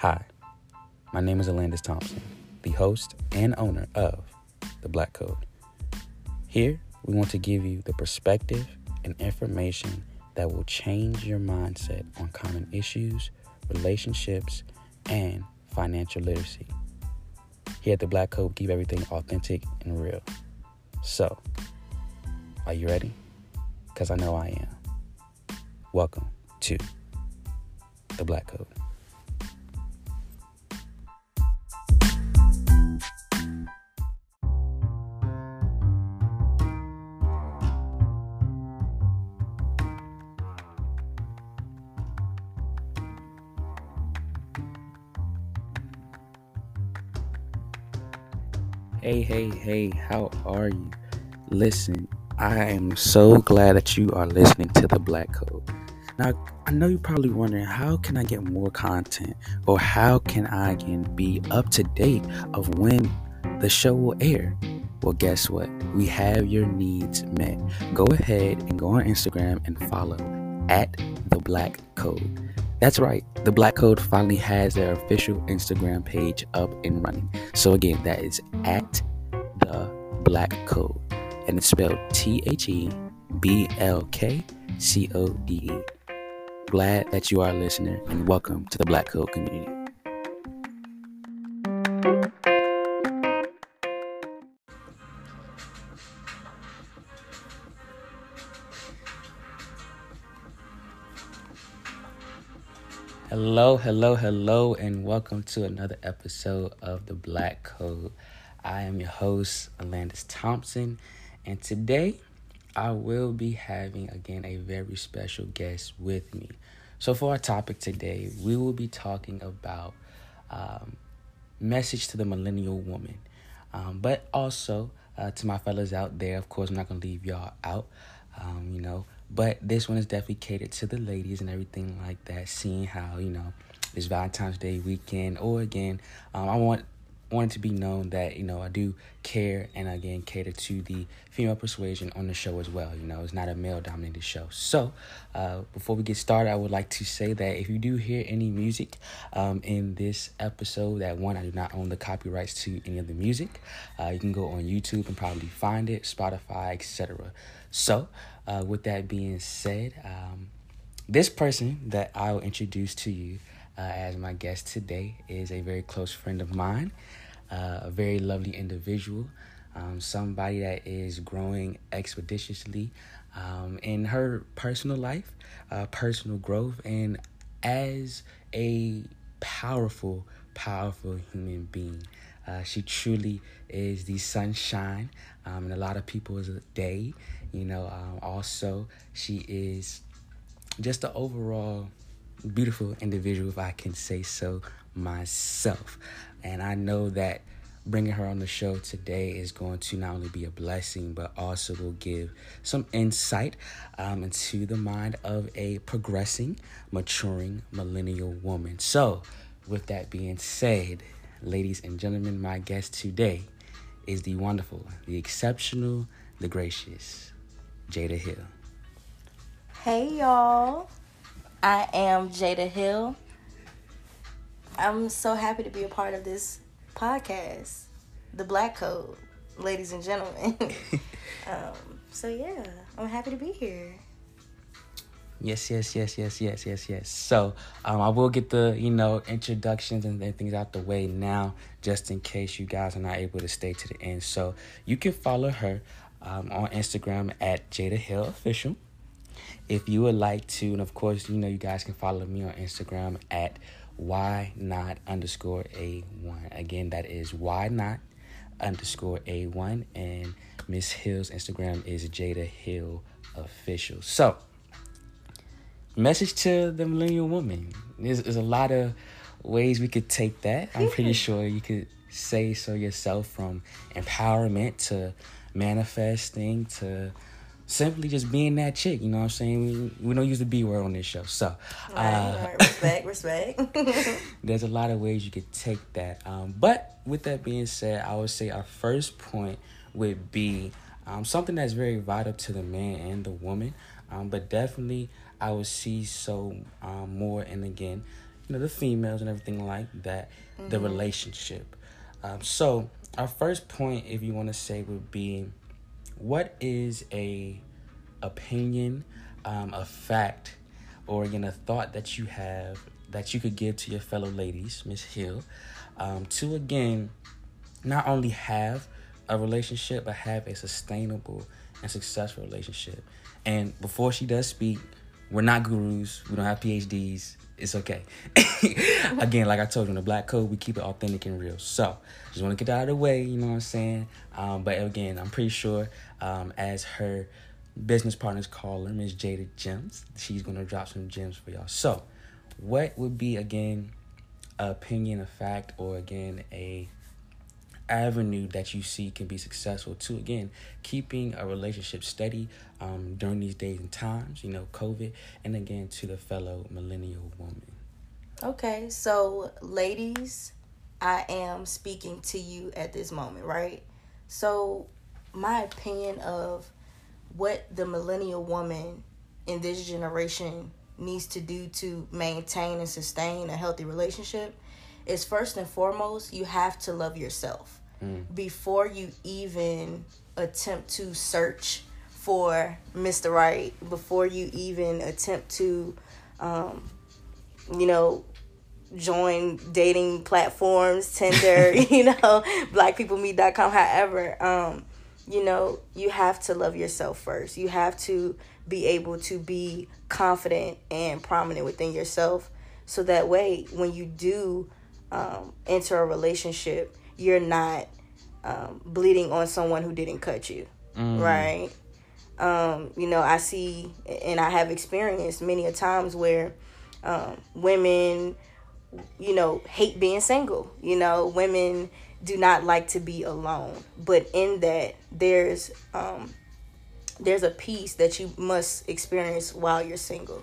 Hi, my name is Alandis Thompson, the host and owner of The Black Code. Here, we want to give you the perspective and information that will change your mindset on common issues, relationships, and financial literacy. Here at The Black Code, keep everything authentic and real. So, are you ready? Because I know I am. Welcome to The Black Code. Hey, hey, how are you? Listen, I am so glad that you are listening to the Black Code. Now, I know you're probably wondering how can I get more content or how can I again be up to date of when the show will air? Well, guess what? We have your needs met. Go ahead and go on Instagram and follow at the Black Code. That's right, the Black Code finally has their official Instagram page up and running. So, again, that is at Black Code, and it's spelled T H E B L K C O D E. Glad that you are a listener, and welcome to the Black Code community. Hello, hello, hello, and welcome to another episode of The Black Code. I am your host, Alandis Thompson, and today I will be having again a very special guest with me. So, for our topic today, we will be talking about um, message to the millennial woman, um, but also uh, to my fellas out there. Of course, I'm not gonna leave y'all out. Um, you know, but this one is definitely catered to the ladies and everything like that. Seeing how you know this Valentine's Day weekend, or again, um, I want want it to be known that you know I do care and again cater to the female persuasion on the show as well. You know, it's not a male dominated show. So, uh, before we get started, I would like to say that if you do hear any music um, in this episode, that one I do not own the copyrights to any of the music. Uh, you can go on YouTube and probably find it, Spotify, etc. So, uh, with that being said, um, this person that I will introduce to you uh, as my guest today is a very close friend of mine, uh, a very lovely individual, um, somebody that is growing expeditiously um, in her personal life, uh, personal growth, and as a powerful, powerful human being. Uh, she truly is the sunshine um, in a lot of people's day. You know, um, also she is just an overall beautiful individual, if I can say so myself. And I know that bringing her on the show today is going to not only be a blessing, but also will give some insight um, into the mind of a progressing, maturing millennial woman. So, with that being said, ladies and gentlemen, my guest today is the wonderful, the exceptional, the gracious Jada Hill. Hey y'all, I am Jada Hill. I'm so happy to be a part of this podcast, The Black Code, ladies and gentlemen. um, so yeah, I'm happy to be here. Yes, yes, yes, yes, yes, yes, yes. So um, I will get the you know introductions and, and things out the way now, just in case you guys are not able to stay to the end. So you can follow her um, on Instagram at Jada Hill Official. If you would like to, and of course, you know you guys can follow me on Instagram at why not underscore a one. Again, that is why not underscore a one, and Miss Hill's Instagram is Jada Hill Official. So message to the millennial woman. There's, there's a lot of ways we could take that. I'm pretty sure you could say so yourself from empowerment to manifesting to simply just being that chick. You know what I'm saying? We, we don't use the B word on this show. So, Right, uh, right. respect, respect. there's a lot of ways you could take that. Um, but with that being said, I would say our first point would be um, something that's very vital to the man and the woman. Um, but definitely, I would see so um, more and again you know the females and everything like that, mm-hmm. the relationship. Um, so our first point, if you want to say, would be, what is a opinion, um, a fact, or again a thought that you have that you could give to your fellow ladies, Miss Hill, um, to again not only have a relationship but have a sustainable and successful relationship. And before she does speak, we're not gurus. We don't have PhDs. It's okay. Again, like I told you, in the black code, we keep it authentic and real. So, just want to get out of the way, you know what I'm saying? Um, but again, I'm pretty sure um, as her business partners call her, Miss Jada Gems, she's going to drop some gems for y'all. So, what would be, again, opinion, a fact, or again, a avenue that you see can be successful to again keeping a relationship steady um, during these days and times you know covid and again to the fellow millennial woman. Okay so ladies i am speaking to you at this moment right? So my opinion of what the millennial woman in this generation needs to do to maintain and sustain a healthy relationship is first and foremost you have to love yourself mm. before you even attempt to search for Mr. Right, before you even attempt to, um, you know, join dating platforms, Tinder, you know, blackpeoplemeet.com, however, um, you know, you have to love yourself first. You have to be able to be confident and prominent within yourself so that way when you do um, enter a relationship you're not um, bleeding on someone who didn't cut you, mm. right? Um, you know, I see and I have experienced many a times where um, women, you know, hate being single. You know, women do not like to be alone, but in that there's um, there's a peace that you must experience while you're single.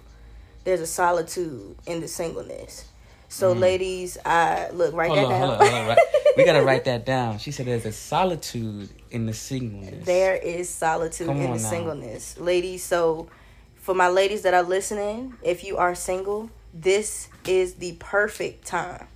There's a solitude in the singleness so, mm. ladies, I look write hold that on, down. Hold on, hold on, right. we gotta write that down. She said there's a solitude in the singleness. There is solitude Come in the now. singleness, ladies. So, for my ladies that are listening, if you are single, this is the perfect time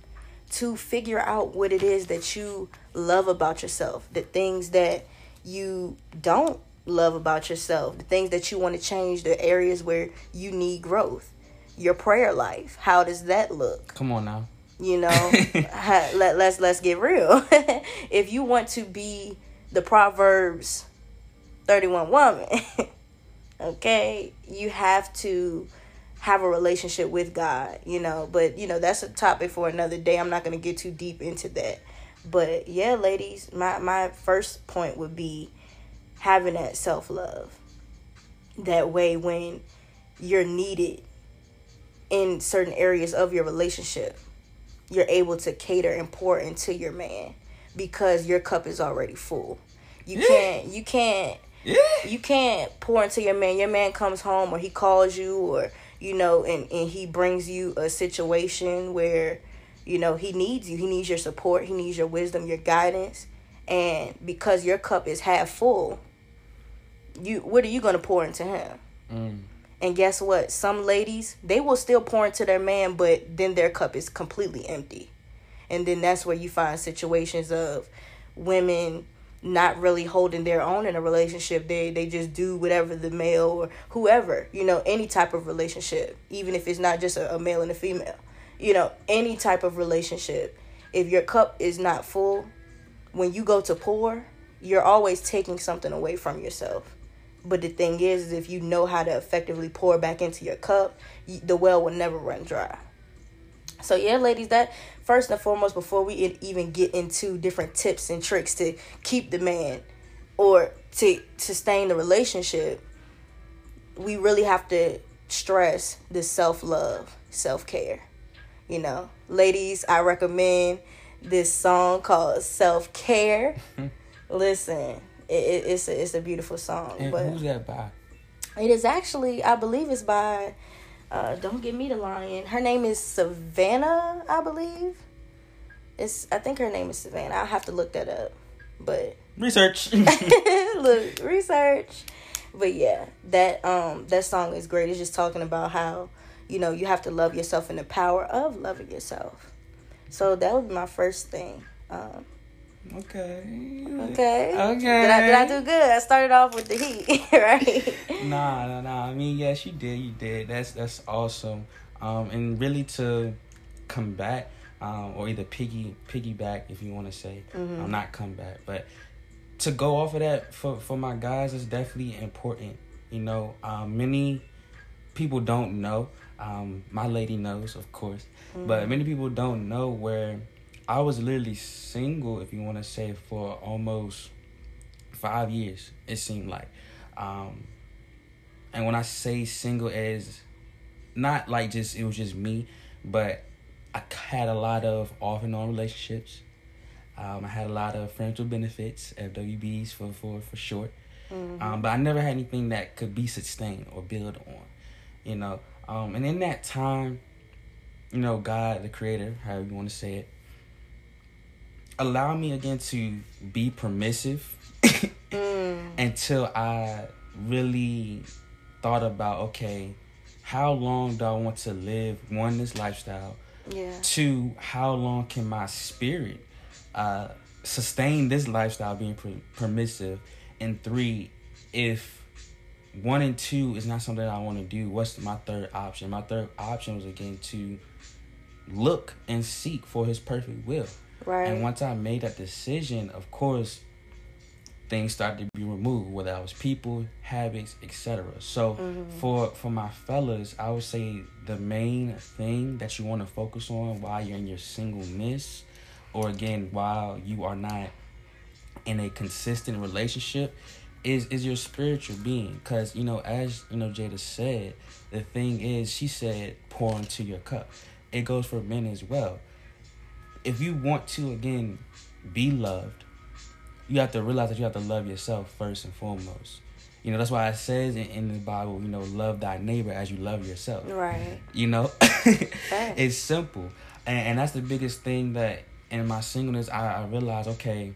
to figure out what it is that you love about yourself, the things that you don't love about yourself, the things that you want to change, the areas where you need growth your prayer life. How does that look? Come on now. You know, let let's let's get real. if you want to be the Proverbs 31 woman, okay, you have to have a relationship with God, you know, but you know, that's a topic for another day. I'm not going to get too deep into that. But yeah, ladies, my my first point would be having that self-love. That way when you're needed in certain areas of your relationship, you're able to cater and pour into your man because your cup is already full. You yeah. can't you can't yeah. you can't pour into your man. Your man comes home or he calls you or you know and, and he brings you a situation where you know he needs you. He needs your support, he needs your wisdom, your guidance. And because your cup is half full, you what are you gonna pour into him? Mm. And guess what? Some ladies, they will still pour into their man, but then their cup is completely empty. And then that's where you find situations of women not really holding their own in a relationship. They they just do whatever the male or whoever, you know, any type of relationship, even if it's not just a, a male and a female. You know, any type of relationship. If your cup is not full, when you go to pour, you're always taking something away from yourself. But the thing is, is if you know how to effectively pour back into your cup, the well will never run dry. So yeah, ladies, that first and foremost, before we even get into different tips and tricks to keep the man or to sustain the relationship, we really have to stress the self love, self care. You know, ladies, I recommend this song called Self Care. Listen, it, it's a, it's a beautiful song. And but who's that by? It is actually, I believe, it's by. Uh, don't give me the lion. Her name is Savannah, I believe. It's I think her name is Savannah. I'll have to look that up. But research. look, research. But yeah, that um that song is great. It's just talking about how you know, you have to love yourself and the power of loving yourself. So that would be my first thing. Um, Okay. okay. Okay. Did I, did I do good? I started off with the heat, right? Nah, nah, nah. I mean, yes, you did. You did. That's that's awesome. Um, and really to combat, um, or either piggy piggyback, if you want to say, Mhm. um, not comeback, but to go off of that for for my guys is definitely important. You know, um, many people don't know. Um, my lady knows, of course, but many people don't know where I was literally single, if you want to say, for almost five years. It seemed like, um, and when I say single, as not like just it was just me, but I had a lot of off and on relationships. Um, I had a lot of with benefits, FWBs for for for short. Mhm. Um, but I never had anything that could be sustained or build on, you know. Um, and in that time, you know, God, the Creator, however you want to say it, allowed me again to be permissive Mm. until I really thought about okay, how long do I want to live one this lifestyle? Yeah. Two, how long can my spirit uh, sustain this lifestyle being per- permissive? And three, if one and two is not something I want to do, what's my third option? My third option was again to look and seek for His perfect will. Right. And once I made that decision, of course, things started to be removed, whether it was people, habits, etc. So Mhm. for for my fellas, I would say the main thing that you want to focus on while you're in your singleness, or again while you are not in a consistent relationship, is is your spiritual being. Because you know, as you know, Jada said, the thing is, she said, pour into your cup. It goes for men as well if you want to again be loved, you have to realize that you have to love yourself first and foremost. You know, that's why it says in, in the Bible, you know, love thy neighbor as you love yourself. Right. You know, it's simple, and, and that's the biggest thing that in my singleness I, I realized. Okay,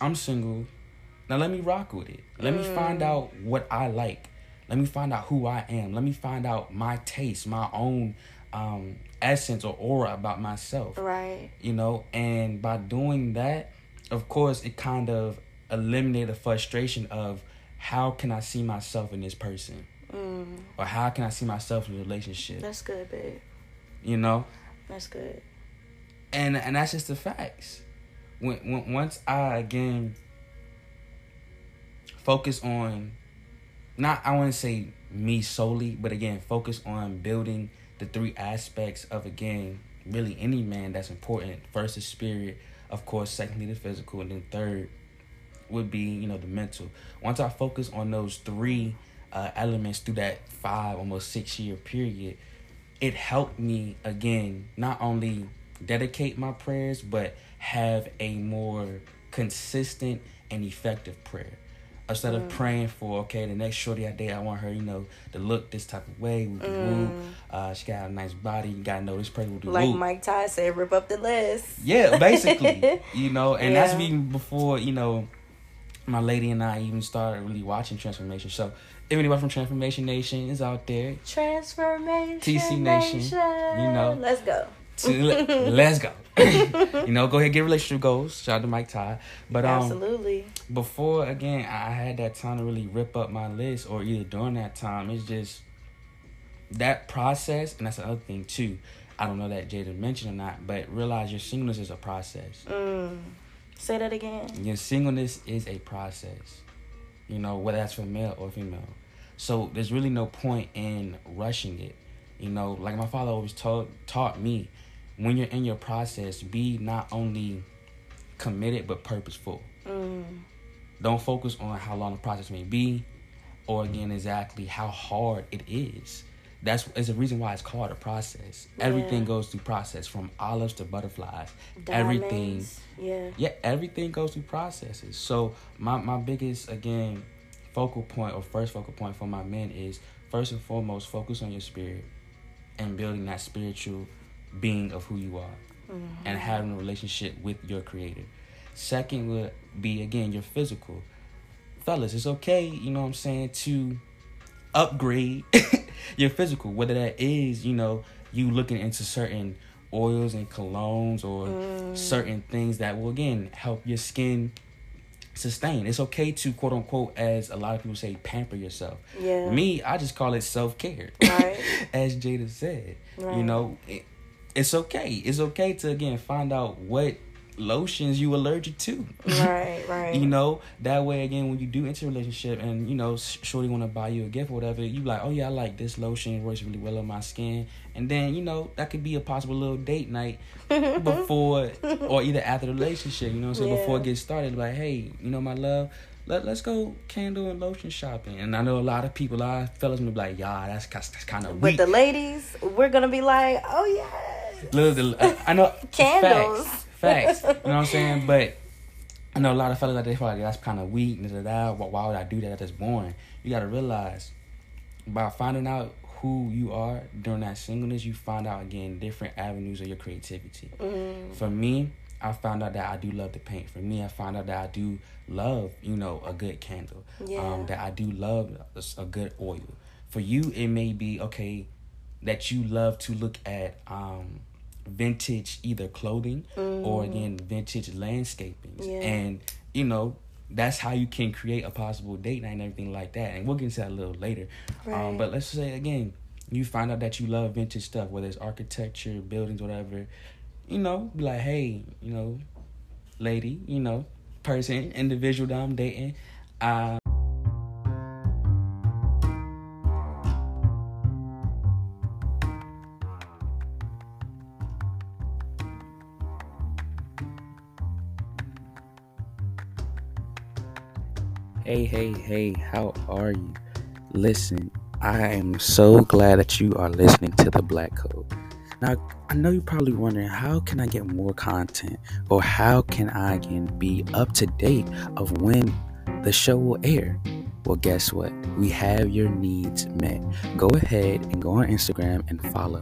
I'm single. Now let me rock with it. Let me find Mm. out what I like. Let me find out who I am. Let me find out my taste, my own um, essence or aura about myself Right. you know and by doing that of course it kind of eliminated the frustration of how can i see myself in this person Mm. or how can i see myself in a relationship That's good, babe. you know That's good. and and that's just the facts when, when once i again focus on not i want to say me solely but again focus on building the three aspects of again really any man that's important first the spirit of course secondly the physical and then third would be you know the mental. Once i focus on those three uh, elements through that five almost six year period it helped me again not only dedicate my prayers but have a more consistent and effective prayer instead of praying for okay the next shorty I date I want her you know to look this type of way woo, woo, uh she got a nice body you gotta know this person will do Like. Mike Todd said, rip up the list. Yeah, basically, you know, and that's even before you know, my lady and I even started really watching Transformation. So if anybody from Transformation Nation is out there, Transformation. TC Nation, you know. Let's go. To, let's go. you know, go ahead get relationship goals. Shout out to Mike Todd. But um, Absolutely. before again, I had that time to really rip up my list, or either during that time, it's just that process, and that's the other thing too. I don't know that Jada mentioned or not, but realize your singleness is a process. Mm. Say that again. Your singleness is a process, you know, whether that's for male or female. So there's really no point in rushing it. You know, like my father always taught taught me, when you're in your process, be not only committed but purposeful. Mm. Don't focus on how long the process may be, or again exactly how hard it is. That's is the reason why it's called a process. Everything goes through process, from olives to butterflies. Everything Diamonds. Yeah. yeah, everything goes through processes. So my my biggest again focal point or first focal point for my men is first and foremost focus on your spirit and building that spiritual being of who you are Mm-hmm. and having a relationship with your creator. Second would be again your physical. Fellas, it's okay, you know what I'm saying, to upgrade your physical, whether that is, you know, you looking into certain oils and colognes or mm. certain things that will again help your skin sustain. It's okay to quote unquote, as a lot of people say, pamper yourself. Yeah. Me, I just call it self care. Right. as Jada said, right. you know, it, it's okay. It's okay to again find out what lotions you allergic to. Right, right. you know, that way again when you do enter a relationship and you know shorty want to buy you a gift or whatever, you like, oh yeah, I like this lotion, it works really well on my skin, and then you know that could be a possible little date night before or either after the relationship. You know, so yeah. before it gets started, like, hey, you know, my love. Let, let's go candle and lotion shopping. And I know a lot of people, a lot of fellas will be like, yeah, that's, that's kind of weak. But the ladies, we're going to be like, oh, yeah. Little, I know. Candles. Facts Facts. you know what I'm saying? But I know a lot of fellas out there feel like that's kind of weak. And that, why would I do that? That's boring. You got to realize by finding out who you are during that singleness, you find out again different avenues of your creativity. Mm. For me, I found out that I do love to paint. For me, I found out that I do love, you know, a good candle. Yeah. Um, that I do love a, a good oil. For you, it may be okay that you love to look at um, vintage either clothing mm. or again vintage landscaping yeah. and you know that's how you can create a possible date night and everything like that and we'll get into that a little later um, right. um, but let's say again you find out that you love vintage stuff whether it's architecture buildings whatever you know be like hey you know lady you know person individual that i'm dating uh Hey, hey, how are you? Listen, I am so glad that you are listening to the Black Code. Now, I know you're probably wondering how can I get more content or how can I again be up to date of when the show will air? Well, guess what? We have your needs met. Go ahead and go on Instagram and follow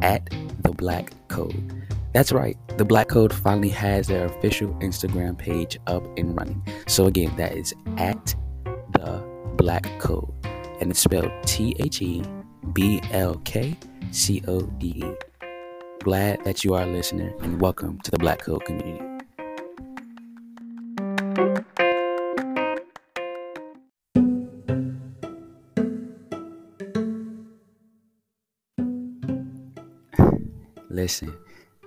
at the Black Code. That's right, the Black Code finally has their official Instagram page up and running. So, again, that is at Black Code, and it's spelled T H E B L K C O D E. Glad that you are a listener, and welcome to the Black Code community. Listen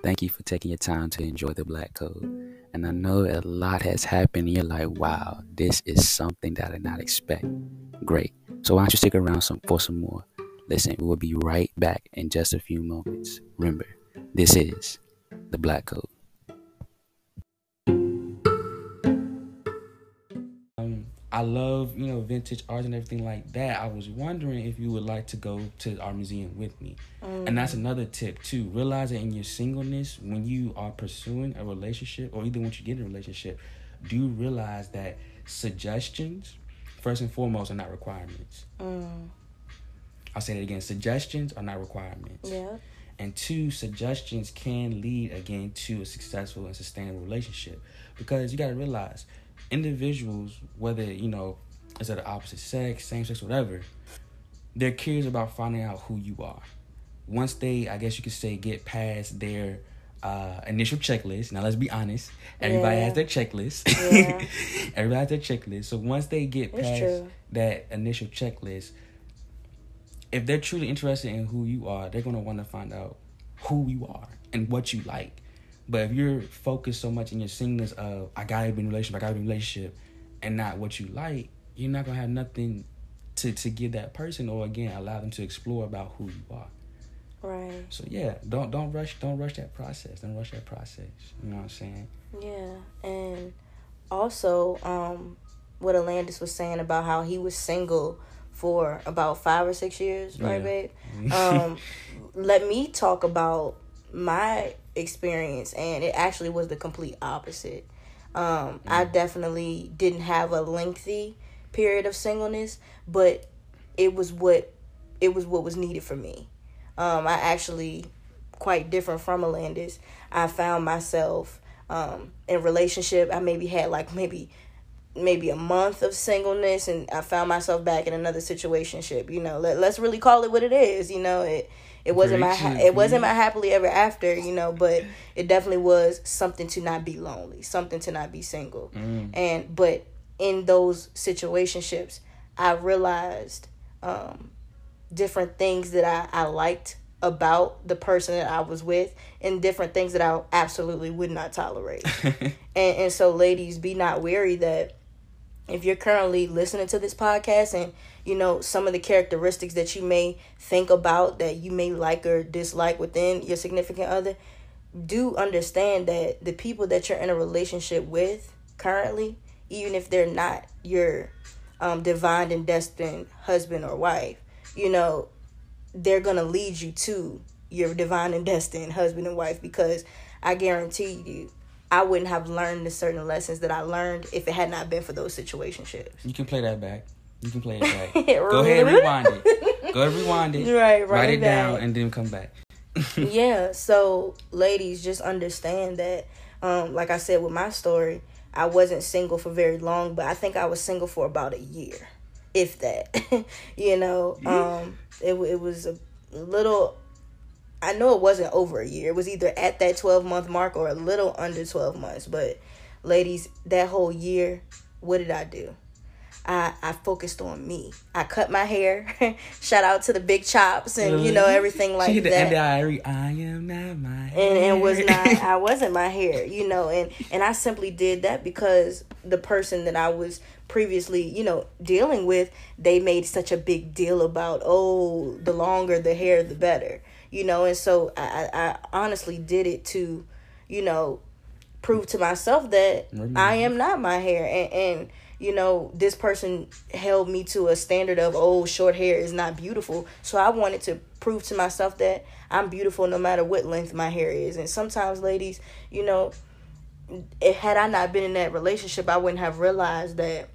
Thank you for taking your time to enjoy the Black Code. And I know a lot has happened. You're like, wow, this is something that I did not expect. Great. So why don't you stick around some, for some more? Listen, we will be right back in just a few moments. Remember, this is the Black Code. I love, you know, vintage art and everything like that. I was wondering if you would like to go to our museum with me. Mm. And that's mm. another tip too. Realize that in your singleness, when you are pursuing a relationship or even once you get in a relationship, do realize that suggestions, first and foremost, are not requirements. Mm. I'll say that again. Suggestions are not requirements. Yeah. And two, suggestions can lead again to a successful and sustainable relationship. Because you gotta realize individuals, whether you know, is that the opposite sex, same sex, whatever, they're curious about finding out who you are. Once they, I guess you could say, get past their uh, initial checklist. Now let's be honest. Everybody yeah. has their checklist. Yeah. everybody has their checklist. So once they get past that initial checklist, if they're truly interested in who you are, they're gonna want to find out who you are and what you like. But if you're focused so much in your singleness of I gotta be in a relationship, I gotta be in a relationship, and not what you like, you're not gonna have nothing to to give that person, or again allow them to explore about who you are. Right. So yeah, don't don't rush don't rush that process. Don't rush that process. You know what I'm saying? Yeah, and also um, what Alandis was saying about how he was single for about five or six years, right, yeah. babe? um, let me talk about my experience and it actually was the complete opposite um, i mm. definitely didn't have a lengthy period of singleness but it was what it was what was needed for me um, i actually quite different from alandis i found myself um, in relationship i maybe had like maybe maybe a month of singleness and I found myself back in another situationship. You know, let, let's really call it what it is. You know, it it wasn't my ha- it wasn't my happily ever after. You know, but it definitely was something to not be lonely, something to not be single. Mm. And but in those situationships, I realized um, different things that I, I liked about the person that I was with and different things that I absolutely would not tolerate. and and so ladies, be not weary that if you're currently listening to this podcast and you know some of the characteristics that you may think about that you may like or dislike within your significant other, do understand that the people that you're in a relationship with currently, even if they're not your um, divine and destined husband or wife, you know, they're gonna lead you to your divine and destined husband and wife because I guarantee you I wouldn't have learned the certain lessons that I learned if it had not been for those situationships. You can play that back. You can play it back. Go ahead and rewind it. Go ahead and rewind it. Right, write, Write it it down and then come back. yeah, so ladies, just understand that, um, like I said with my story, I wasn't single for very long, but I think I was single for about a year, if that. you know, um, it it was a little. I know it wasn't over a year. It was either at that twelve month mark or a little under twelve months. But ladies, that whole year, what did I do? I, I focused on me. I cut my hair. Shout out to the big chops and you know everything like she hit the that end. I am not my and it was not I wasn't my hair, you know, and and I simply did that because the person that I was previously, you know, dealing with, they made such a big deal about, oh, the longer the hair, the better, you know, and so I I, honestly did it to, you know, prove to myself that I am not my hair, and and you know this person held me to a standard of oh short hair is not beautiful. So i wanted to prove to myself that i'm beautiful no matter what length my hair is. And sometimes ladies you know it, had i not been in that relationship i wouldn't have realized that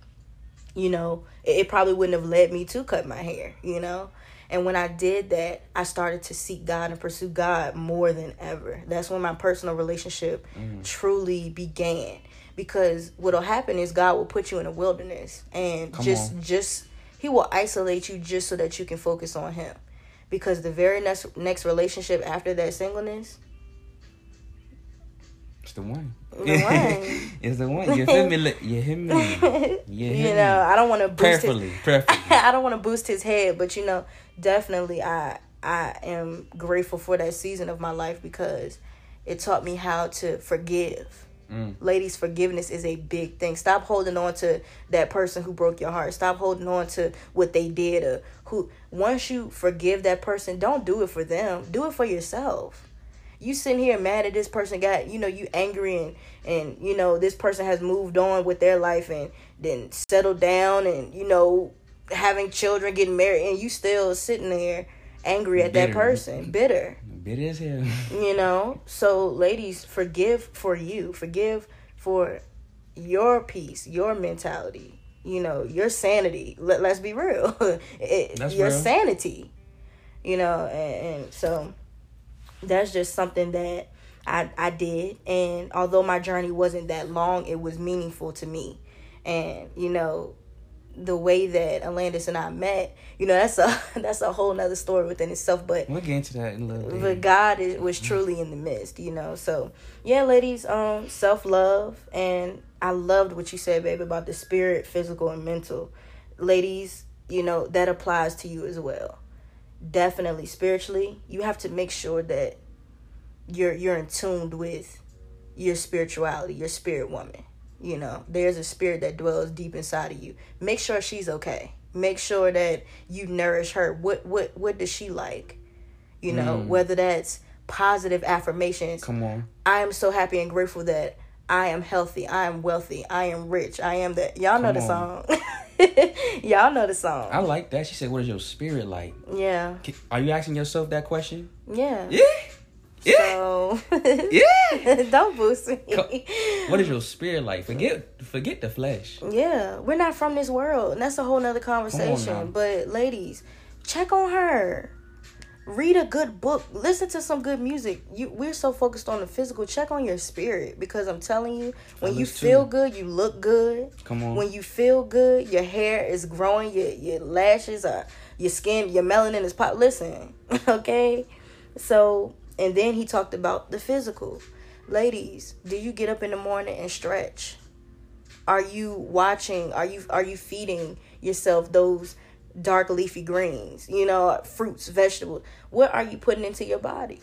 you know it, it probably wouldn't have led me to cut my hair you know and when i did that i started to seek god and pursue god more than ever that's when my personal relationship mm-hmm. truly began because what'll happen is God will put you in a wilderness and Come just on. just he will isolate you just so that you can focus on him. Because the very next next relationship after that singleness, It's the one. The one. it's the one. You feel me? You hear me? You, hear you know, I don't want to boost his, Prayerfully, prayerfully. I don't want to boost his head, but you know, definitely I I am grateful for that season of my life because it taught me how to forgive. Mm. Ladies, forgiveness is a big thing. Stop holding on to that person who broke your heart. Stop holding on to what they did or who once you forgive that person, don't do it for them. Do it for yourself. You sitting here mad at this person got, you know, you angry and and you know, this person has moved on with their life and then settled down and you know, having children, getting married and you still sitting there angry at that person, bitter. Bitter as hell. you know? So ladies forgive for you. Forgive for your peace your mentality. You know your sanity. Let, let's be real. It, your real. sanity. You know and, and so that's just something that I, I did. And although my journey wasn't that long it was meaningful to me. And you know the way that Alandis and I met, you know, that's a that's a whole nother story within itself. But We'll get into that in a little bit. but God is, was truly in the midst, you know. So yeah, ladies, um, self love, and I loved what you said, baby, about the spirit, physical, and mental. Ladies, you know that applies to you as well. Definitely, spiritually, you have to make sure that you're you're in tuned with your spirituality, your spirit woman. You know, there's a spirit that dwells deep inside of you. Make sure she's okay. Make sure that you nourish her. What what what does she like? You know, Mm. whether that's positive affirmations. Come on. I am so happy and grateful that I am healthy. I am wealthy. I am rich. I am that. Y'all know Come the song. Y'all know the song. I like that. She said, "What is your spirit like?" yeah. Are you asking yourself that question? Yeah. Yeah. Yeah. So Yeah. don't boost me. What is your spirit like? Forget, forget the flesh. Yeah, we're not from this world, and that's a whole nother conversation. But ladies, check on her. read a good book listen to some good music you we're so focused on the physical check on your spirit because i'm telling you when you feel too. good you look good come on when you feel good your hair is growing your your lashes are your skin your melanin is pop listen okay so and then he talked about the physical ladies do you get up in the morning and stretch are you watching are you are you feeding yourself those dark leafy greens, you know, fruits, vegetables. What are you putting into your body?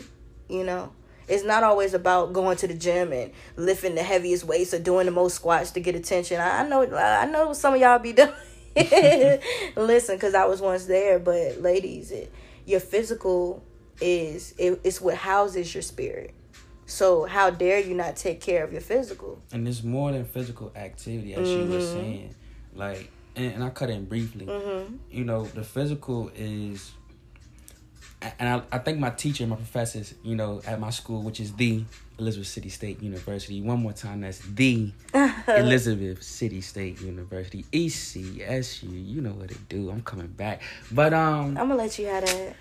You know, it's not always about going to the gym and lifting the heaviest weights or doing the most squats to get attention. I, I know, I know some of y'all be doing. Listen, because I was once there, but ladies, it, your physical is it, it's what houses your spirit. So how dare you not take care of your physical? And it's more than physical activity, as mm-hmm. she was saying. Like and, and I cut in briefly. Mm-hmm. You know, the physical is, and I, I think my teacher, my professors, you know, at my school, which is the Elizabeth City State University. One more time, that's the Elizabeth City State University, ECSU. You know what it do. I'm coming back, but um, I'm gonna let you have that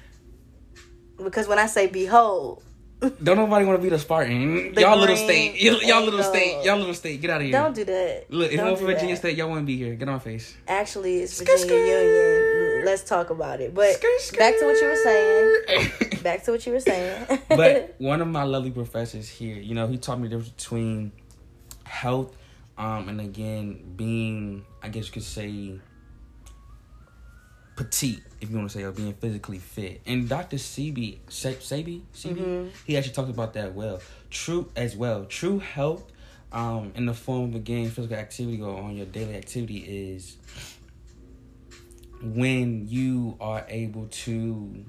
because when I say behold, don't nobody want to be the Spartan. The y'all little state. Y'all, y'all little state. Y'all little state. Get out of here. Don't do that. Look, if it's Virginia that. State, y'all want to be here. Get on my face. Actually, it's Virginia skr, Union. Let's talk about it. But skr, back to what you were saying. back to what you were saying. but one of my lovely professors here, you know, he taught me the difference between health, um, and again being, I guess you could say, petite, if you want to say, or being physically fit. And Dr. Sebi, Sebi, Sebi, mm-hmm. he actually talked about that well. True as well. True health, um, in the form of again physical activity or on your daily activity is when you are able to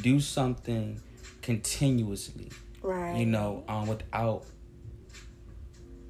do something continuously. Right. You know, um, without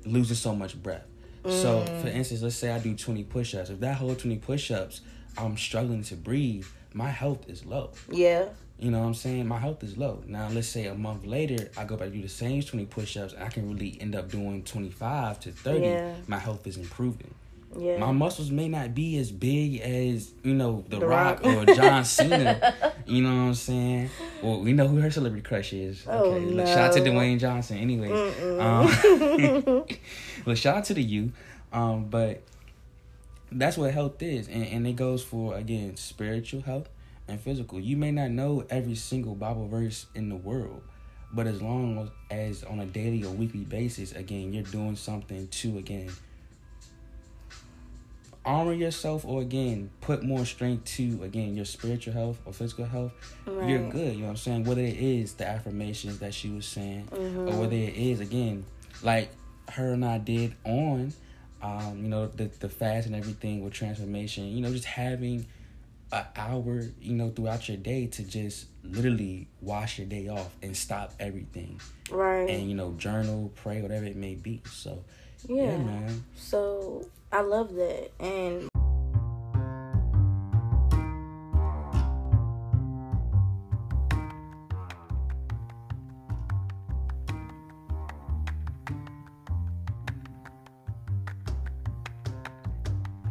losing so much breath. Mm. So, for instance, let's say I do 20 push ups. If that whole 20 push ups I'm struggling to breathe, my health is low. Yeah. You know what I'm saying? My health is low. Now, let's say a month later, I go back to do the same 20 push ups, I can really end up doing 25 to 30. Yeah. My health is improving. Yeah. My muscles may not be as big as, you know, The, the Rock, Rock, or John Cena. you know what I'm saying? Well, we know who her celebrity crush is. Oh, okay. No. Look, shout out to Dwayne Johnson anyway. Um, well, shout out to the you. Um, but that's what health is and, and it goes for again spiritual health and physical you may not know every single bible verse in the world but as long as on a daily or weekly basis again you're doing something to again armor yourself or again put more strength to again your spiritual health or physical health right. you're good you know what i'm saying whether it is the affirmations that she was saying mm-hmm. or whether it is again like her and i did on um, you know, the the fast and everything with transformation, you know, just having an hour, you know, throughout your day to just literally wash your day off and stop everything. Right. And, you know, journal, pray, whatever it may be. So yeah, yeah man. So I love that. And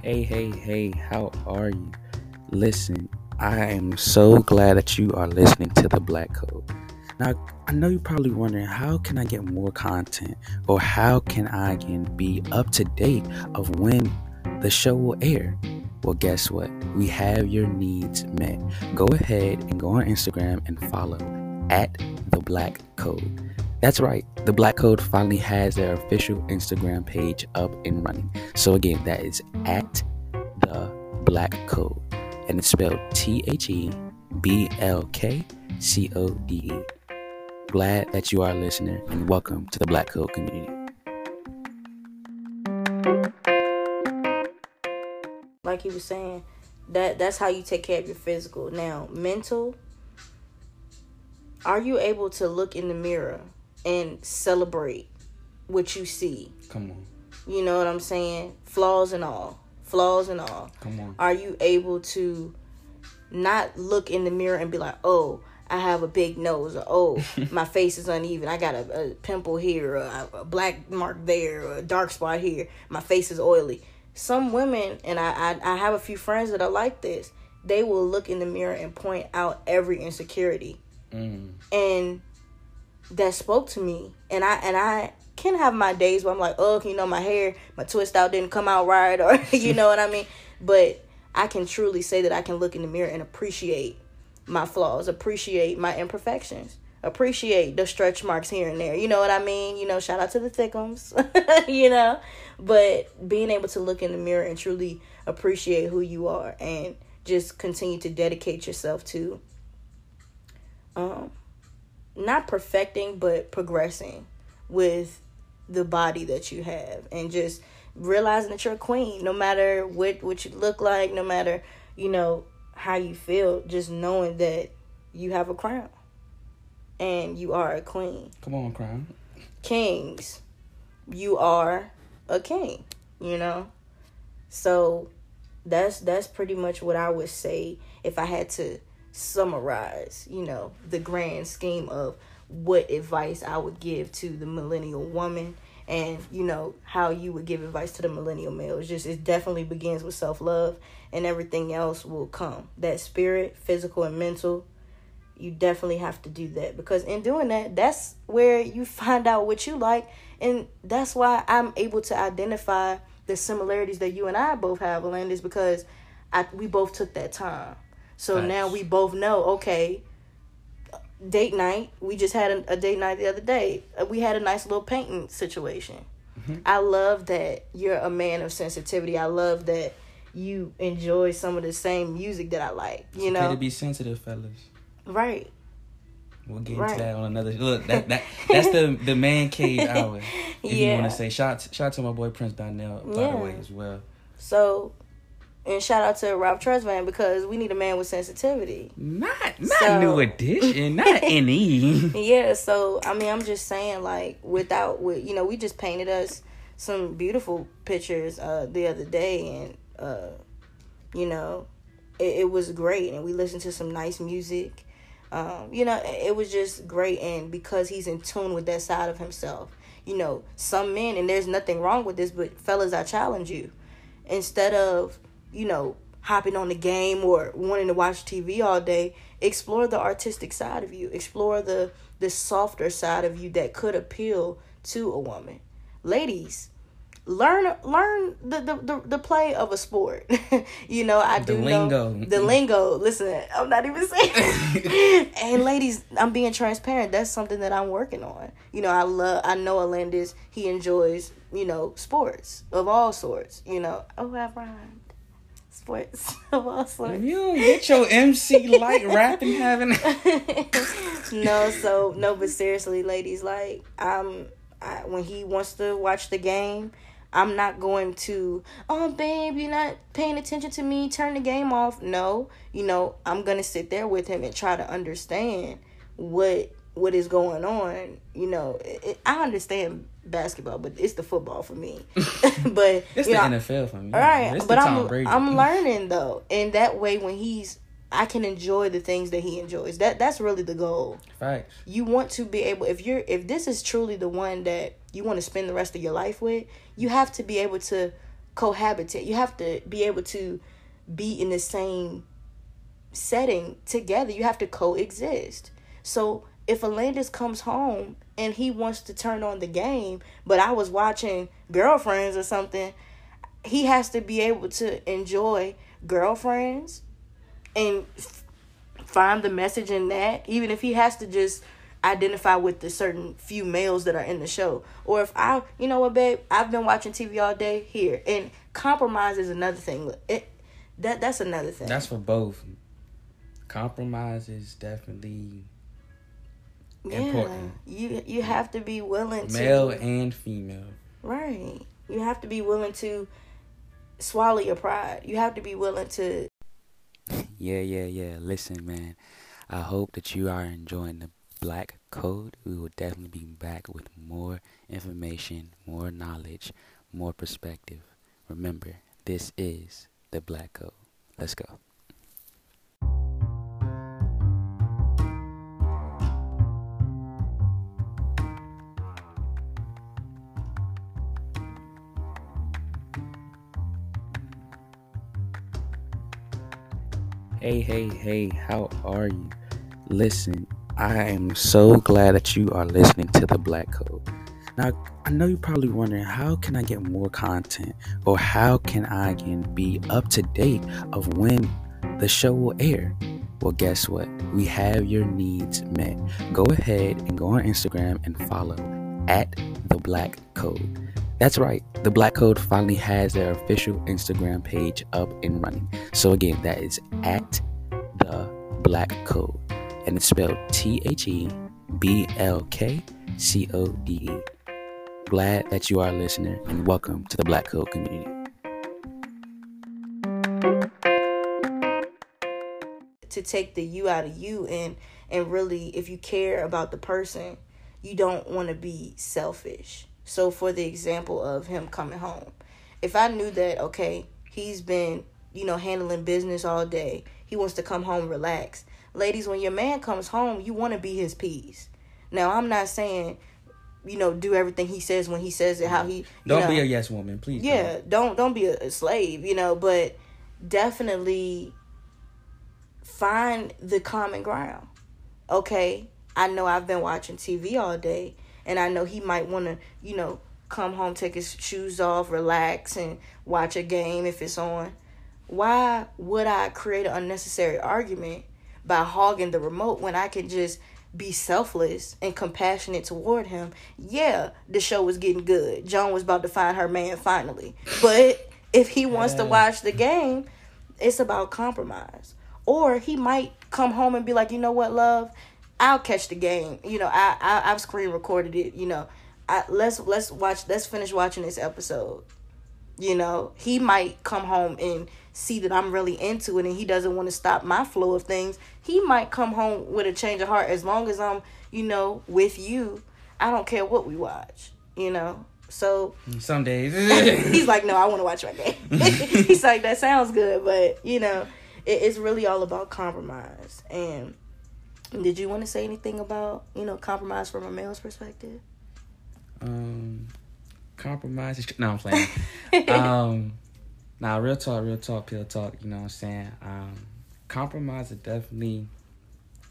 Hey, hey, hey, how are you? Listen, I am so glad that you are listening to the Black Code. Now, I know you're probably wondering how can I get more content or how can I again be up to date of when the show will air? Well, guess what? We have your needs met. Go ahead and go on Instagram and follow at the Black Code. That's right, the Black Code finally has their official Instagram page up and running. So, again, that is at the Black Code, and it's spelled T H E B L K C O D E. Glad that you are a listener, and welcome to the Black Code community. Like he was saying, that that's how you take care of your physical. Now, mental. Are you able to look in the mirror and celebrate what you see. Come on. You know what I'm saying? Flaws and all. Flaws and all. Come on. Are you able to not look in the mirror and be like, oh, I have a big nose, or oh, my face is uneven. I got a, a pimple here, or a, black mark there, or a dark spot here. My face is oily. Some women, and I, I, I have a few friends that are like this. they will look in the mirror and point out every insecurity. Mm. And that spoke to me. And I and I can have my days where I'm like, oh, you know, my hair, my twist out didn't come out right, or you know what I mean. But I can truly say that I can look in the mirror and appreciate my flaws, appreciate my imperfections, appreciate the stretch marks here and there. You know what I mean? You know, shout out to the thickums, you know. But being able to look in the mirror and truly appreciate who you are and just continue to dedicate yourself to um not perfecting but progressing with the body that you have and just realizing that you're a queen no matter what what you look like no matter you know how you feel just knowing that you have a crown and you are a queen Come on, crown. kings you are a king you know so that's that's pretty much what i would say if i had to summarize you know the grand scheme of what advice i would give to the millennial woman and you know how you would give advice to the millennial male. It's just it definitely begins with self-love and everything else will come. That spirit physical and mental you definitely have to do that. Because in doing that that's where you find out what you like. And that's why i'm able to identify the similarities that you and i both have Alandis, because I, we both took that time so now we both know okay date night we just had a, a date night the other day Uh, we had a nice little painting situation i love that you're a man of sensitivity i love that you enjoy some of the same music that i like you It's okay know to be sensitive, fellas. right We'll get Right. into that on another. Look, that, that that's the the man cave hour. If you want to say, shout shout to my boy Prince Donnell by Yeah. the way as well. So, and shout out to Ralph Tresvant because we need a man with sensitivity. Not not So- new edition, not any. Yeah, so I mean, I'm just saying, like, without, with you know, we just painted us some beautiful pictures uh the other day, and uh, you know, it, it was great, and we listened to some nice music. Um, you know, it, it was just great, and because he's in tune with that side of himself, you know, some men, and there's nothing wrong with this, but fellas, I challenge you, instead of you know hopping on the game or wanting to watch TV all day, explore the artistic side of you. Explore the the softer side of you that could appeal to a woman. Ladies, learn learn the the, the, the play of a sport. you know, I The do lingo. know the lingo. Listen, I'm not even saying. and ladies, I'm being transparent. That's something that I'm working on. You know, I love. I know Alandis. He enjoys. You know, sports of all sorts. You know, oh, I rhymed. Sports of all sorts. You get your MC Lyte rapping having no, so no, but seriously, ladies, like um, I, when he wants to watch the game, I'm not going to. Oh, babe, you're not paying attention to me. Turn the game off. No, you know, I'm gonna sit there with him and try to understand what what is going on. You know, it, I understand basketball, but it's the football for me. but It's you the know, NFL for me. all right, but I'm Brady. I'm learning though, and that way when he's, I can enjoy the things that he enjoys. That that's really the goal. Facts. You want to be able, if you're, if this is truly the one that you want to spend the rest of your life with, you have to be able to cohabitate. You have to be able to be in the same setting together. You have to coexist. So if Alandis comes home and he wants to turn on the game, but I was watching Girlfriends or something, he has to be able to enjoy Girlfriends and find the message in that, even if he has to just identify with the certain few males that are in the show. Or if I, you know what, babe, I've been watching TV all day here, and compromise is another thing. It that that's another thing. That's for both. Compromise is definitely important. You you have to be willing to male and female. right. You have to be willing to swallow your pride. You have to be willing to Yeah, yeah, yeah. Listen, man. I hope that you are enjoying the Black Code. We will definitely be back with more information, more knowledge, more perspective. Remember, this is the Black Code. Let's go. Hey, hey, hey, how are you? Listen, I am so glad that you are listening to the Black Code. Now, I know you're probably wondering how can I get more content or how can I again be up to date of when the show will air? Well, guess what? We have your needs met. Go ahead and go on Instagram and follow at the Black Code. That's right, the Black Code finally has their official Instagram page up and running. So, again, that is at the Black Code, and it's spelled T H E B L K C O D E. Glad that you are a listener, and welcome to the Black Code community. To take the you out of you and and really if you care about the person, you don't want to be selfish so, for the example of him coming home, if I knew that, okay, he's been, you know, handling business all day, he wants to come home, relax. Ladies, when your man comes home, you want to be his peace. Now, I'm not saying, you know, do everything he says when he says it, how he. Don't know, be a yes woman, please. Yeah, don't don't, don't be a, a slave, you know, but definitely find the common ground. Okay, I know I've been watching TV all day and I know he might want to, you know, come home, take his shoes off, relax, and watch a game if it's on. Why would I create an unnecessary argument by hogging the remote when I can just be selfless and compassionate toward him? Yeah, the show was getting good. Joan was about to find her man finally. But if he wants to watch the game, it's about compromise. Or he might come home and be like, you know what, love? I'll catch the game. You know, I, I I've screen recorded it. You know, I let's let's watch. Let's finish watching this episode. You know, he might come home and see that I'm really into it, and he doesn't want to stop my flow of things. He might come home with a change of heart as long as I'm, you know, with you. I don't care what we watch. You know, so some days he's like, no, I want to watch my game. he's like, that sounds good, but you know, it, it's really all about compromise and did you want to say anything about you know compromise from a male's perspective? Um, compromise. Is, no, I'm playing. um, now real talk, real talk, pill talk. You know what I'm saying? Um, compromise is definitely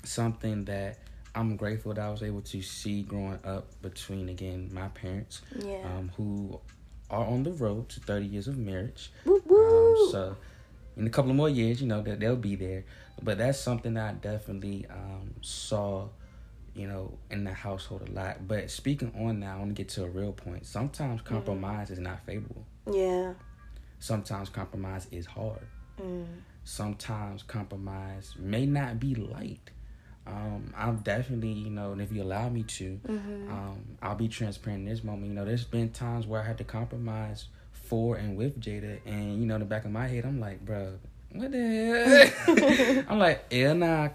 something that I'm grateful that I was able to see growing up between again my parents, yeah. um, who are on the road to 30 years of marriage. Woo, woo. Um, so in a couple of more years, you know that they'll be there but that's something that I definitely um, saw, you know, in the household a lot. But speaking on now, I want to get to a real point. Sometimes mm. compromise mm. is not favorable. Yeah. Sometimes compromise is hard. Mm. Sometimes compromise may not be light. Um, I'm definitely, you know, and if you allow me to, mm-hmm. um, I'll be transparent in this moment. You know, there's been times where I had to compromise for and with Jada, and you know, in the back of my head, I'm like, bro, what the hell? I'm like, yeah, nah,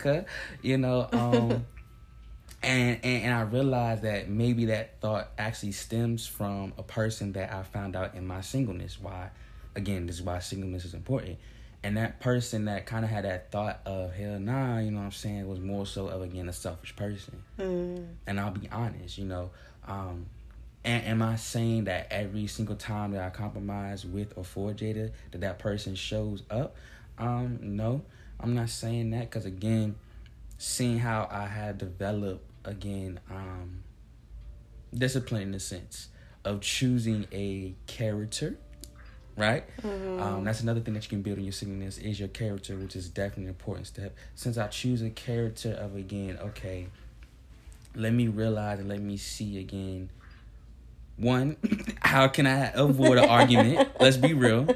you know, um, and, and and I realized that maybe that thought actually stems from a person that I found out in my singleness. Why, again, this is why singleness is important. And that person that kind of had that thought of hell nah, you know what I'm saying, was more so of again a selfish person. Mm. And I'll be honest, you know, um, and am I saying that every single time that I compromise with or for Jada that that person shows up? Um, no, I'm not saying that because again, seeing how I had developed again, um, discipline in the sense of choosing a character, right? Mm-hmm. Um, that's another thing that you can build in your singleness is your character, which is definitely an important step. Since I choose a character of again, okay, let me realize and let me see again. One, how can I avoid an argument? Let's be real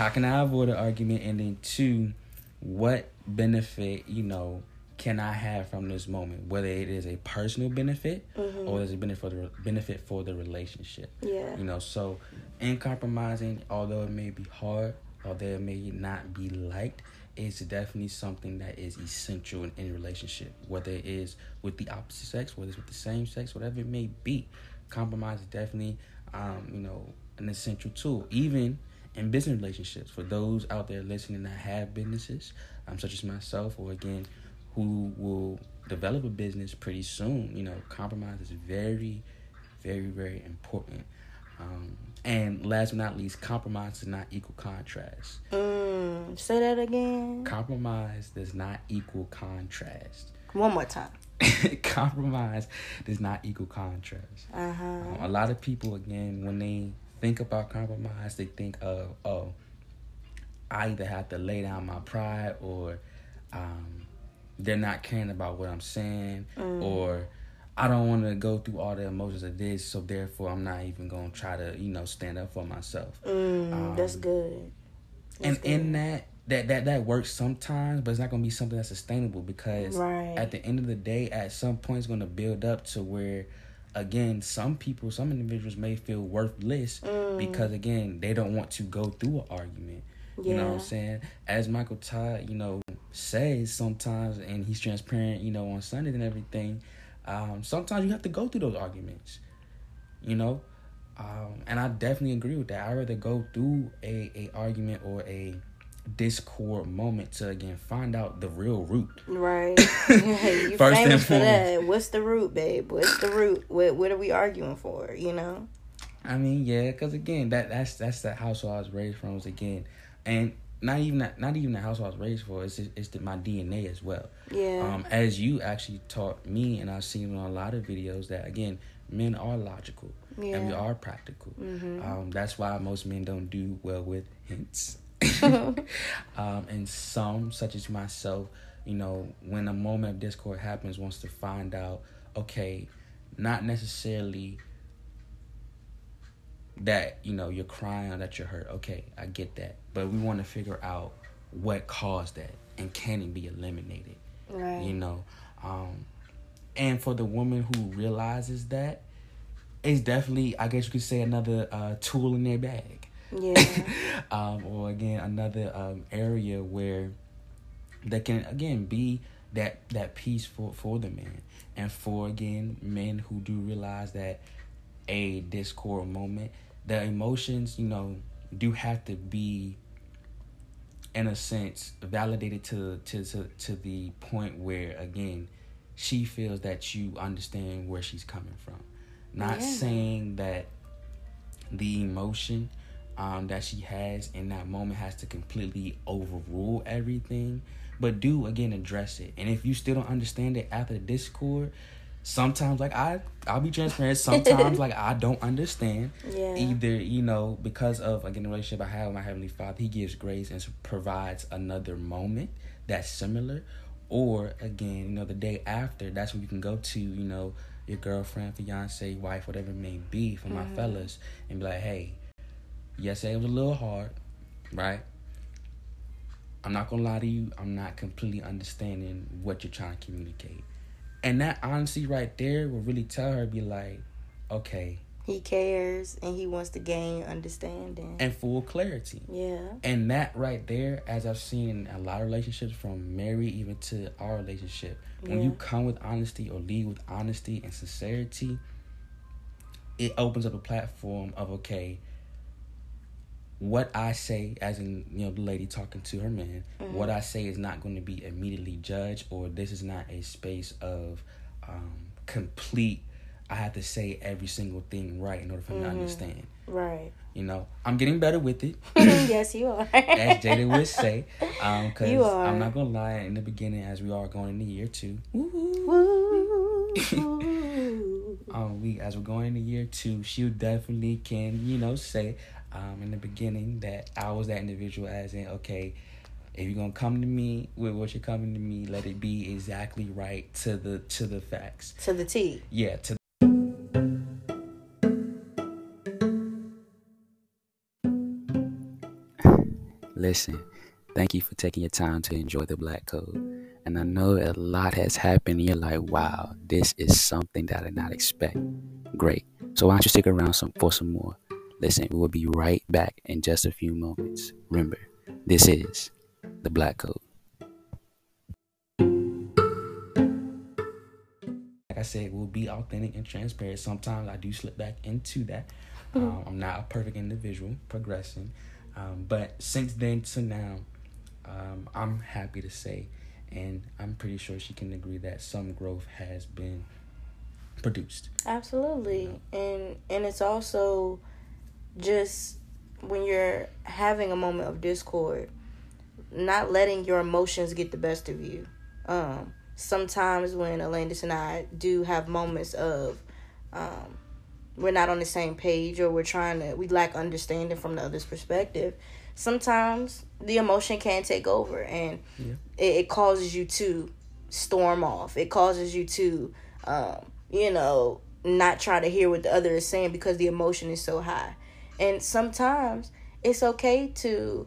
how can I avoid an argument? And then two, what benefit, you know, can I have from this moment? Whether it is a personal benefit mm-hmm. or is a benefit for the benefit for the relationship. Yeah. You know, so in compromising, although it may be hard, although it may not be liked, it's definitely something that is essential in any relationship. Whether it is with the opposite sex, whether it's with the same sex, whatever it may be, compromise is definitely, um, you know, an essential tool. Even in business relationships for those out there listening that have businesses, um, such as myself, or again, who will develop a business pretty soon. You know, compromise is very, very, very important. Um, and last but not least, compromise does not equal contrast. Mm, say that again. Compromise does not equal contrast. One more time. compromise does not equal contrast. Uh-huh. Um, a lot of people, again, when they think about compromise, they think of, oh, I either have to lay down my pride or um, they're not caring about what I'm saying mm. or I don't want to go through all the emotions of this, so therefore I'm not even going to try to, you know, stand up for myself. Mm, um, that's good. That's and good. in that, that that that works sometimes, but it's not gonna be something that's sustainable because right. at the end of the day, at some point, it's gonna build up to where, again, some people, some individuals may feel worthless mm. because again, they don't want to go through an argument. Yeah. You know what I'm saying? As Michael Todd, you know, says sometimes, and he's transparent, you know, on Sunday and everything. Um, sometimes you have to go through those arguments. You know, um, and I definitely agree with that. I rather go through a, a argument or a discord moment to again find out the real root. Right. you First famous for that. What's the root, babe? What's the root? What what are we arguing for? You know. I mean, yeah, because again, that that's that's the household I was raised from. Was again, and not even that, not even the house I was raised for. It's it's the, my DNA as well. Yeah. Um, as you actually taught me, and I've seen on a lot of videos that again, men are logical yeah. and we are practical. Mm-hmm. Um, that's why most men don't do well with hints. um, and some, such as myself, you know, when a moment of discord happens, wants to find out, okay, not necessarily that you know you're crying or that you're hurt. Okay, I get that, but we want to figure out what caused that and can it be eliminated. Right. You know, um, and for the woman who realizes that, it's definitely, I guess you could say, another uh, tool in their bag. Yeah. um, or again, another um, area where that can again be that that peace for for the man, and for again men who do realize that a discord moment, the emotions, you know, do have to be in a sense validated to to to, to the point where again she feels that you understand where she's coming from not yeah. saying that the emotion um, that she has in that moment has to completely overrule everything, but do again address it. And if you still don't understand it after the discord, sometimes like I I'll be transparent. Sometimes like I don't understand. Yeah. Either you know because of again the relationship I have with my heavenly Father, He gives grace and provides another moment that's similar, or again you know the day after that's when you can go to you know your girlfriend, fiance, wife, whatever it may be, for my mm-hmm. fellas, and be like, hey, yesterday it was a little hard, right? I'm not gonna lie to you, I'm not completely understanding what you're trying to communicate. And that honesty right there will really tell her, be like, okay, he cares and he wants to gain understanding and full clarity. Yeah. And that right there, as I've seen in a lot of relationships from married even to our relationship, when yeah. you come with honesty or lead with honesty and sincerity, it opens up a platform of okay, what I say, as in you know the lady talking to her man, mm-hmm. what I say is not going to be immediately judged, or this is not a space of um, complete I have to say every single thing right in order for mm-hmm. to understand. Right. You know, I'm getting better with it. yes, you are. as Jada would say, because um, I'm not gonna lie. In the beginning, as we are going into year two, um, we as we're going into year two, she definitely can, you know, say, um, in the beginning that I was that individual, as in, okay, if you're gonna come to me with what you're coming to me, let it be exactly right to the to the facts. To the T. Yeah, to Listen, thank you for taking your time to enjoy the Black Code. And I know a lot has happened. You're like, wow, this is something that I did not expect. Great. So why don't you stick around some, for some more? Listen, we will be right back in just a few moments. Remember, this is the Black Code. Like I said, we'll be authentic and transparent. Sometimes I do slip back into that. Um, I'm not a perfect individual, progressing. Um, but since then to now, um, I'm happy to say, and I'm pretty sure she can agree that some growth has been produced. Absolutely, you know? and and it's also just when you're having a moment of discord, not letting your emotions get the best of you. Um, sometimes when Alandis and I do have moments of um, we're not on the same page or we're trying to we lack understanding from the other's perspective sometimes the emotion can take over and yeah. it, it, causes you to storm off it causes you to um, you know not try to hear what the other is saying because the emotion is so high and sometimes it's okay to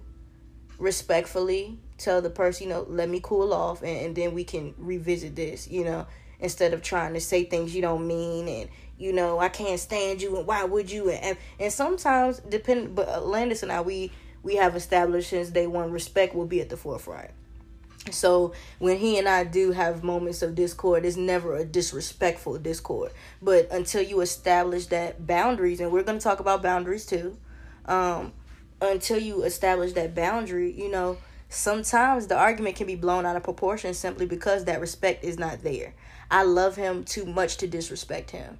respectfully tell the person you know let me cool off and, and then we can revisit this you know instead of trying to say things you don't mean and you know, I can't stand you, and why would you? And and sometimes, depend. But Landis and I, we we have established since day one, respect will be at the forefront. So when he and I do have moments of discord, it's never a disrespectful discord. But until you establish that boundaries, and we're going to talk about boundaries too, um, until you establish that boundary, you know, sometimes the argument can be blown out of proportion simply because that respect is not there. I love him too much to disrespect him.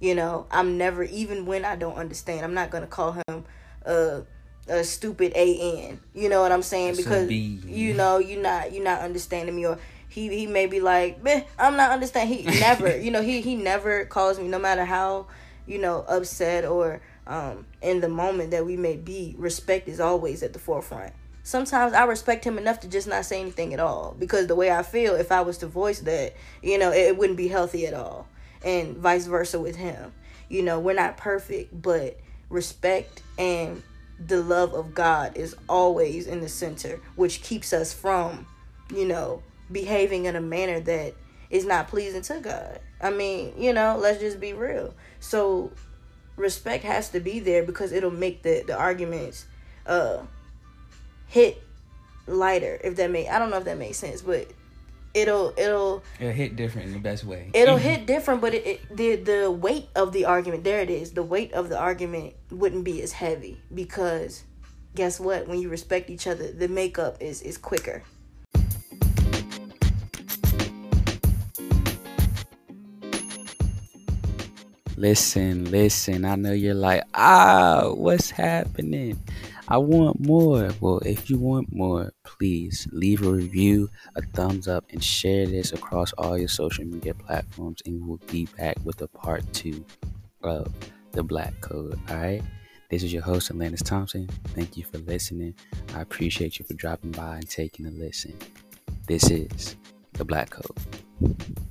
You know, I'm never even when I don't understand, I'm not gonna call him a a stupid an. You know what I'm saying? because you know you're not you're not understanding me or he he may be like, I'm not understanding. He never, you know, he he never calls me no matter how you know upset or um in the moment that we may be. Respect is always at the forefront. Sometimes I respect him enough to just not say anything at all because the way I feel, if I was to voice that, you know, it, it wouldn't be healthy at all and vice versa with him. You know, we're not perfect, but respect and the love of God is always in the center, which keeps us from, you know, behaving in a manner that is not pleasing to God. I mean, you know, let's just be real. So respect has to be there because it'll make the the arguments uh hit lighter if that make I don't know if that makes sense, but it'll it'll it'll hit different in the best way. It'll hit different, but it, it, the the weight of the argument there it is. The weight of the argument wouldn't be as heavy because guess what? When you respect each other, the makeup is is quicker. Listen, listen. I know you're like, ah, what's happening? I want more. Well, if you want more, please leave a review, a thumbs up, and share this across all your social media platforms. And we'll be back with a part two of the Black Code. All right. This is your host, Alandis Thompson. Thank you for listening. I appreciate you for dropping by and taking a listen. This is the Black Code.